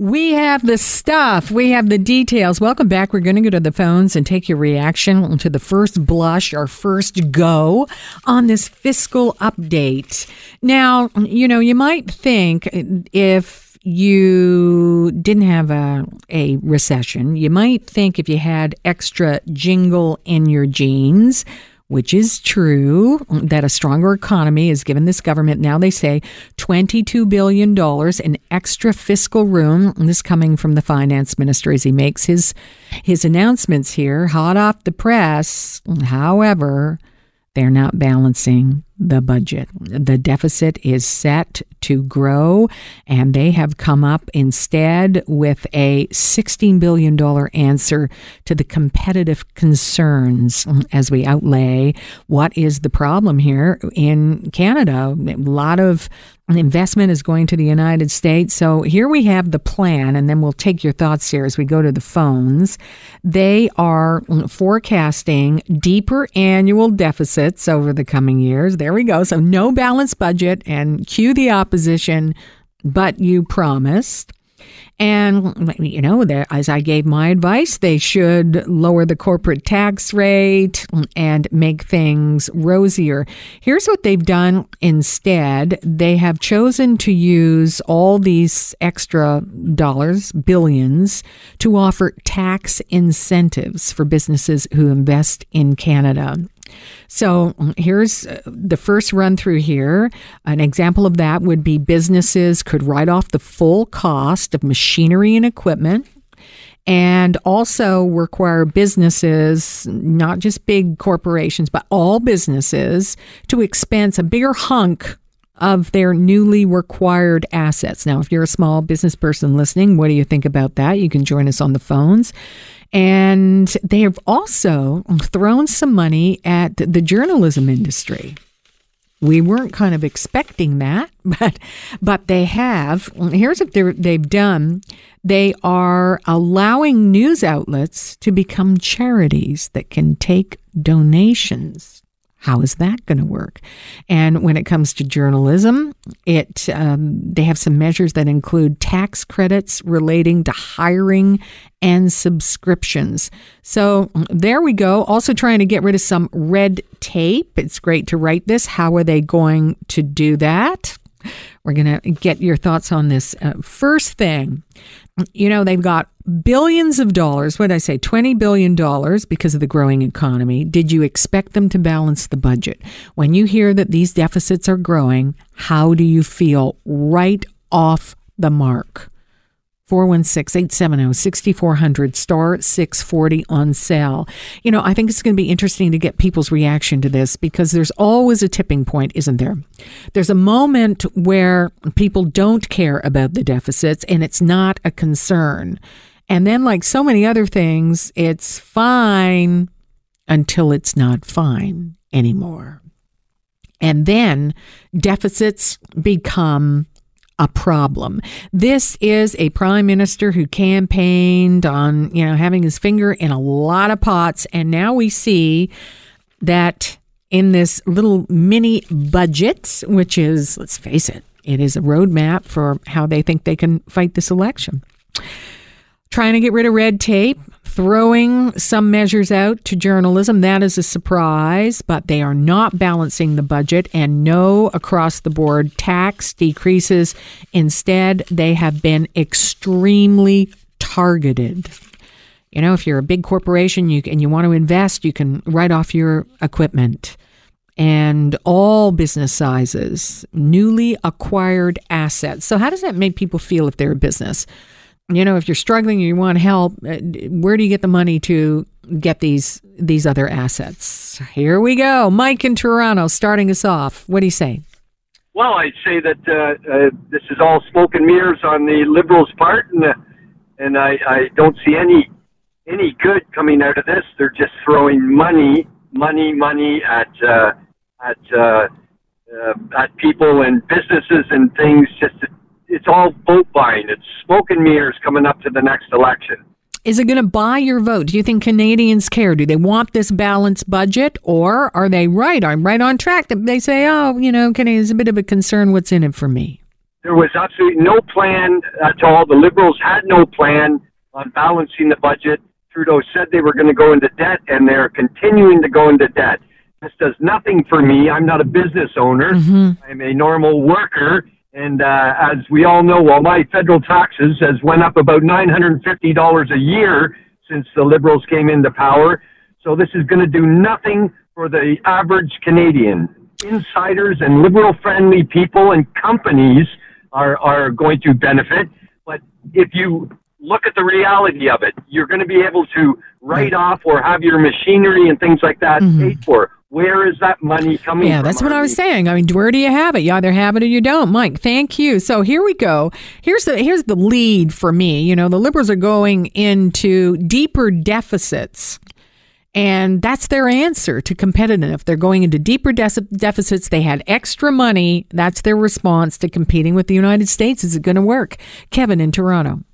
We have the stuff. We have the details. Welcome back. We're going to go to the phones and take your reaction to the first blush, our first go on this fiscal update. Now, you know, you might think uh, if you didn't have a, a recession, you might think if you had extra jingle in your jeans, which is true, that a stronger economy has given this government, now they say, $22 billion in extra fiscal room. This coming from the finance minister as he makes his, his announcements here, hot off the press. However, they're not balancing the budget. The deficit is set to grow, and they have come up instead with a $16 billion answer to the competitive concerns mm, as we outlay what is the problem here in Canada. A lot of investment is going to the United States. So here we have the plan, and then we'll take your thoughts here as we go to the phones. They are forecasting deeper annual deficits over the coming years. There we go. So no balanced budget and cue the opposition, but you promised. And, you know, as I gave my advice, they should lower the corporate tax rate and make things rosier. Here's what they've done instead they have chosen to use all these extra dollars, billions, to offer tax incentives for businesses who invest in Canada. So here's uh, the first run through here. An example of that would be businesses could write off the full cost of machinery and equipment and also require businesses, not just big corporations, but all businesses to expense a bigger hunk of their newly required assets. Now, if you're a small business person listening, what do you think about that? You can join us on the phones. And they have also thrown some money at the journalism industry. We weren't kind of expecting that, but but they have. Here's what they've done. They are allowing news outlets to become charities that can take donations how is that going to work? And when it comes to journalism, it um, they have some measures that include tax credits relating to hiring and subscriptions. So there we go. Also trying to get rid of some red tape. It's great to write this. How are they going to do that? We're going to get your thoughts on this. Uh, first thing, you know, they've got billions of dollars. What did I say? $20 billion because of the growing economy. Did you expect them to balance the budget? When you hear that these deficits are growing, how do you feel right off the mark? 416 870 6400 star 640 on sale. You know, I think it's going to be interesting to get people's reaction to this because there's always a tipping point, isn't there? There's a moment where people don't care about the deficits and it's not a concern. And then, like so many other things, it's fine until it's not fine anymore. And then deficits become a problem. This is a prime minister who campaigned on, you know, having his finger in a lot of pots. And now we see that in this little mini budget, which is, let's face it, it is a roadmap for how they think they can fight this election trying to get rid of red tape, throwing some measures out to journalism. That is a surprise, but they are not balancing the budget and no across the board tax decreases. Instead, they have been extremely targeted. You know, if you're a big corporation you, and you want to invest, you can write off your equipment. And all business sizes, newly acquired assets. So, how does that make people feel if they're a business? You know, if you're struggling and you want help, uh, where do you get the money to get these these other assets? Here we go, Mike in Toronto, starting us off. What do you say? Well, I'd say that uh, uh, this is all smoke and mirrors on the Liberals' part, and uh, and I, I don't see any any good coming out of this. They're just throwing money, money, money at uh, at uh, uh, at people and businesses and things just to it's all vote buying. It's smoke and mirrors coming up to the next election. Is it going to buy your vote? Do you think Canadians care? Do they want this balanced budget, or are they right? I'm right on track. They say, "Oh, you know, Canadians a bit of a concern. What's in it for me?" there was absolutely no plan at all. The Liberals had no plan on balancing the budget. Trudeau said they were going to go into debt, and they're continuing to go into debt. This does nothing for me. I'm not a business owner. Mm-hmm. I'm a normal worker. And uh, as we all know, well, my federal taxes has went up about $950 a year since the Liberals came into power. So this is going to do nothing for the average Canadian. Insiders and liberal-friendly people and companies are, are going to benefit. But if you look at the reality of it, you're going to be able to write off or have your machinery and things like that mm-hmm. paid for. Where is that money coming from? yeah, that's what I was saying. I mean, where do you have it? You either have it or you don't. Mike, thank you. So here we go. Here's the here's the lead for me. You know, the liberals are going into deeper deficits. And that's their answer to competitive. They're going into deeper de- deficits. They had extra money. That's their response to competing with the United States. Is it going to work? Kevin in Toronto.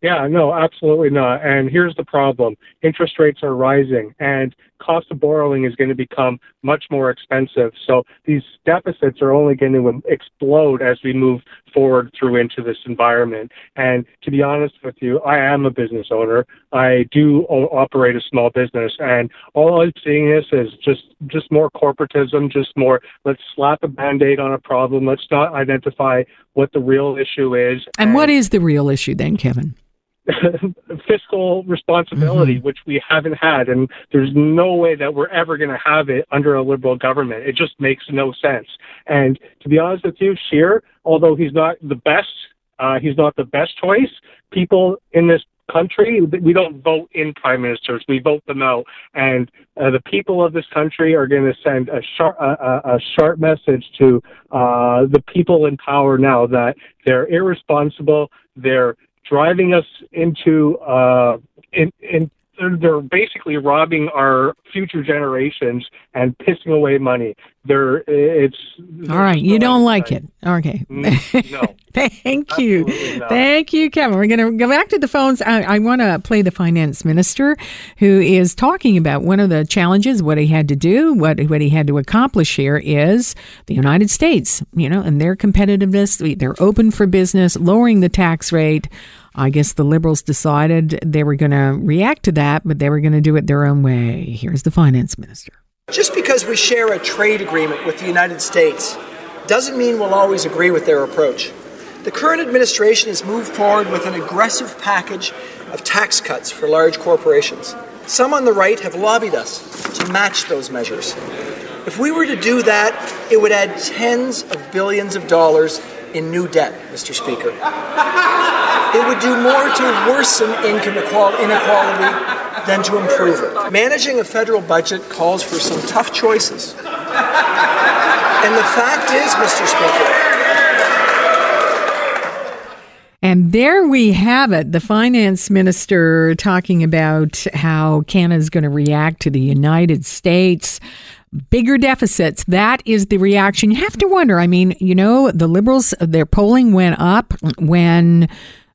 Yeah, no, absolutely not. And here's the problem. Interest rates are rising and cost of borrowing is going to become much more expensive. So these deficits are only going to explode as we move forward through into this environment. And to be honest with you, I am a business owner. I do operate a small business and all I'm seeing is is just, just more corporatism, just more, let's slap a band-aid on a problem. Let's not identify what the real issue is. And, and what is the real issue then, Kevin? fiscal responsibility, mm-hmm. which we haven't had, and there's no way that we're ever going to have it under a liberal government. It just makes no sense. And to be honest with you, Scheer, although he's not the best, uh, he's not the best choice. People in this country, we don't vote in prime ministers, we vote them out. And uh, the people of this country are going to send a sharp, a, a sharp message to uh, the people in power now that they're irresponsible, they're driving us into uh, in, in they're basically robbing our future generations and pissing away money. They're it's all right. You don't like it, okay? Mm, no. Thank you, thank you, Kevin. We're going to go back to the phones. I, I want to play the finance minister, who is talking about one of the challenges, what he had to do, what what he had to accomplish here is the United States, you know, and their competitiveness. They're open for business, lowering the tax rate. I guess the liberals decided they were going to react to that, but they were going to do it their own way. Here's the finance minister. Just because we share a trade agreement with the United States doesn't mean we'll always agree with their approach. The current administration has moved forward with an aggressive package of tax cuts for large corporations. Some on the right have lobbied us to match those measures. If we were to do that, it would add tens of billions of dollars in new debt, Mr. Speaker. It would do more to worsen income inequality than to improve it. Managing a federal budget calls for some tough choices. And the fact is, Mr. Speaker, and there we have it the finance minister talking about how Canada is going to react to the United States. Bigger deficits. That is the reaction. You have to wonder. I mean, you know, the Liberals, their polling went up when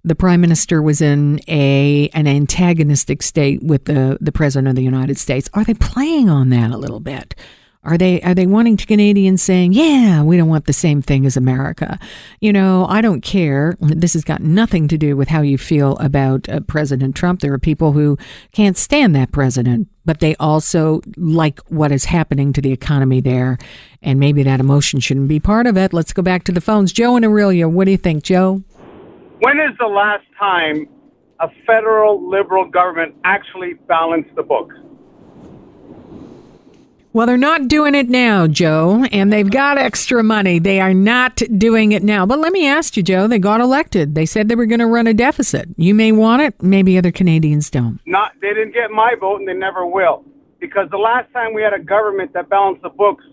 the prime minister was in a an antagonistic state with the the president of the United States. Are they playing on that a little bit? Are they are they wanting to Canadians saying, "Yeah, we don't want the same thing as America"? You know, I don't care. This has got nothing to do with how you feel about uh, President Trump. There are people who can't stand that president, but they also like what is happening to the economy there, and maybe that emotion shouldn't be part of it. Let's go back to the phones. Joe and Aurora, what do you think, Joe? When is the last time a federal liberal government actually balanced the books? Well, they're not doing it now, Joe, and they've got extra money. They are not doing it now. But let me ask you, Joe, they got elected. They said they were going to run a deficit. You may want it, maybe other Canadians don't. Not they didn't get my vote and they never will. Because the last time we had a government that balanced the books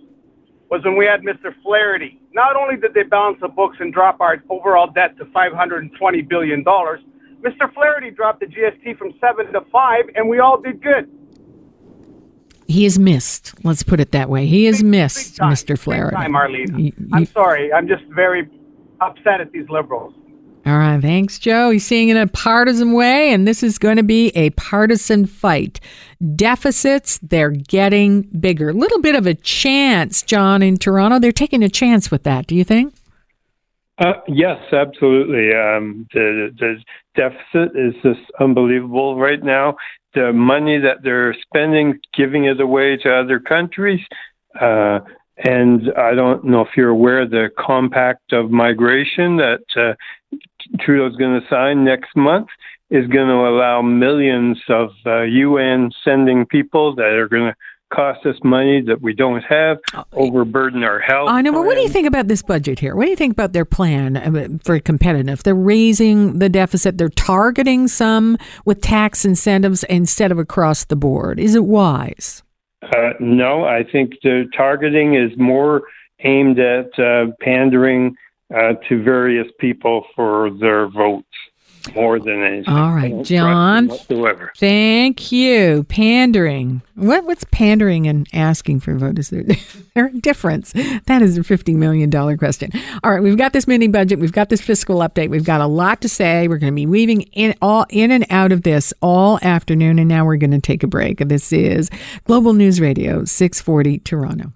was when we had Mr. Flaherty. Not only did they balance the books and drop our overall debt to $520 billion, Mr. Flaherty dropped the GST from 7 to 5, and we all did good. He is missed. Let's put it that way. He is big, missed, big Mr. Flaherty. Big time, Arlene. I'm sorry. I'm just very upset at these liberals. All right. Thanks, Joe. He's seeing it in a partisan way, and this is going to be a partisan fight. Deficits, they're getting bigger. A little bit of a chance, John, in Toronto. They're taking a chance with that, do you think? Uh, yes, absolutely. Um, the, the deficit is just unbelievable right now. The money that they're spending, giving it away to other countries. Uh, and I don't know if you're aware of the compact of migration that uh, Trudeau's going to sign next month is going to allow millions of uh, UN sending people that are going to cost us money that we don't have, oh, overburden our health. I know, but what do you think about this budget here? What do you think about their plan uh, for competitive? They're raising the deficit. They're targeting some with tax incentives instead of across the board. Is it wise? Uh, no, I think the targeting is more aimed at uh, pandering uh, to various people for their votes more than anything. All right, John. Whatsoever. Thank you. Pandering. What what's pandering and asking for a vote? Is there, there a difference? That is a fifty million dollar question. All right, we've got this mini budget. We've got this fiscal update. We've got a lot to say. We're going to be weaving in all in and out of this all afternoon, and now we're going to take a break. This is Global News Radio, six forty Toronto.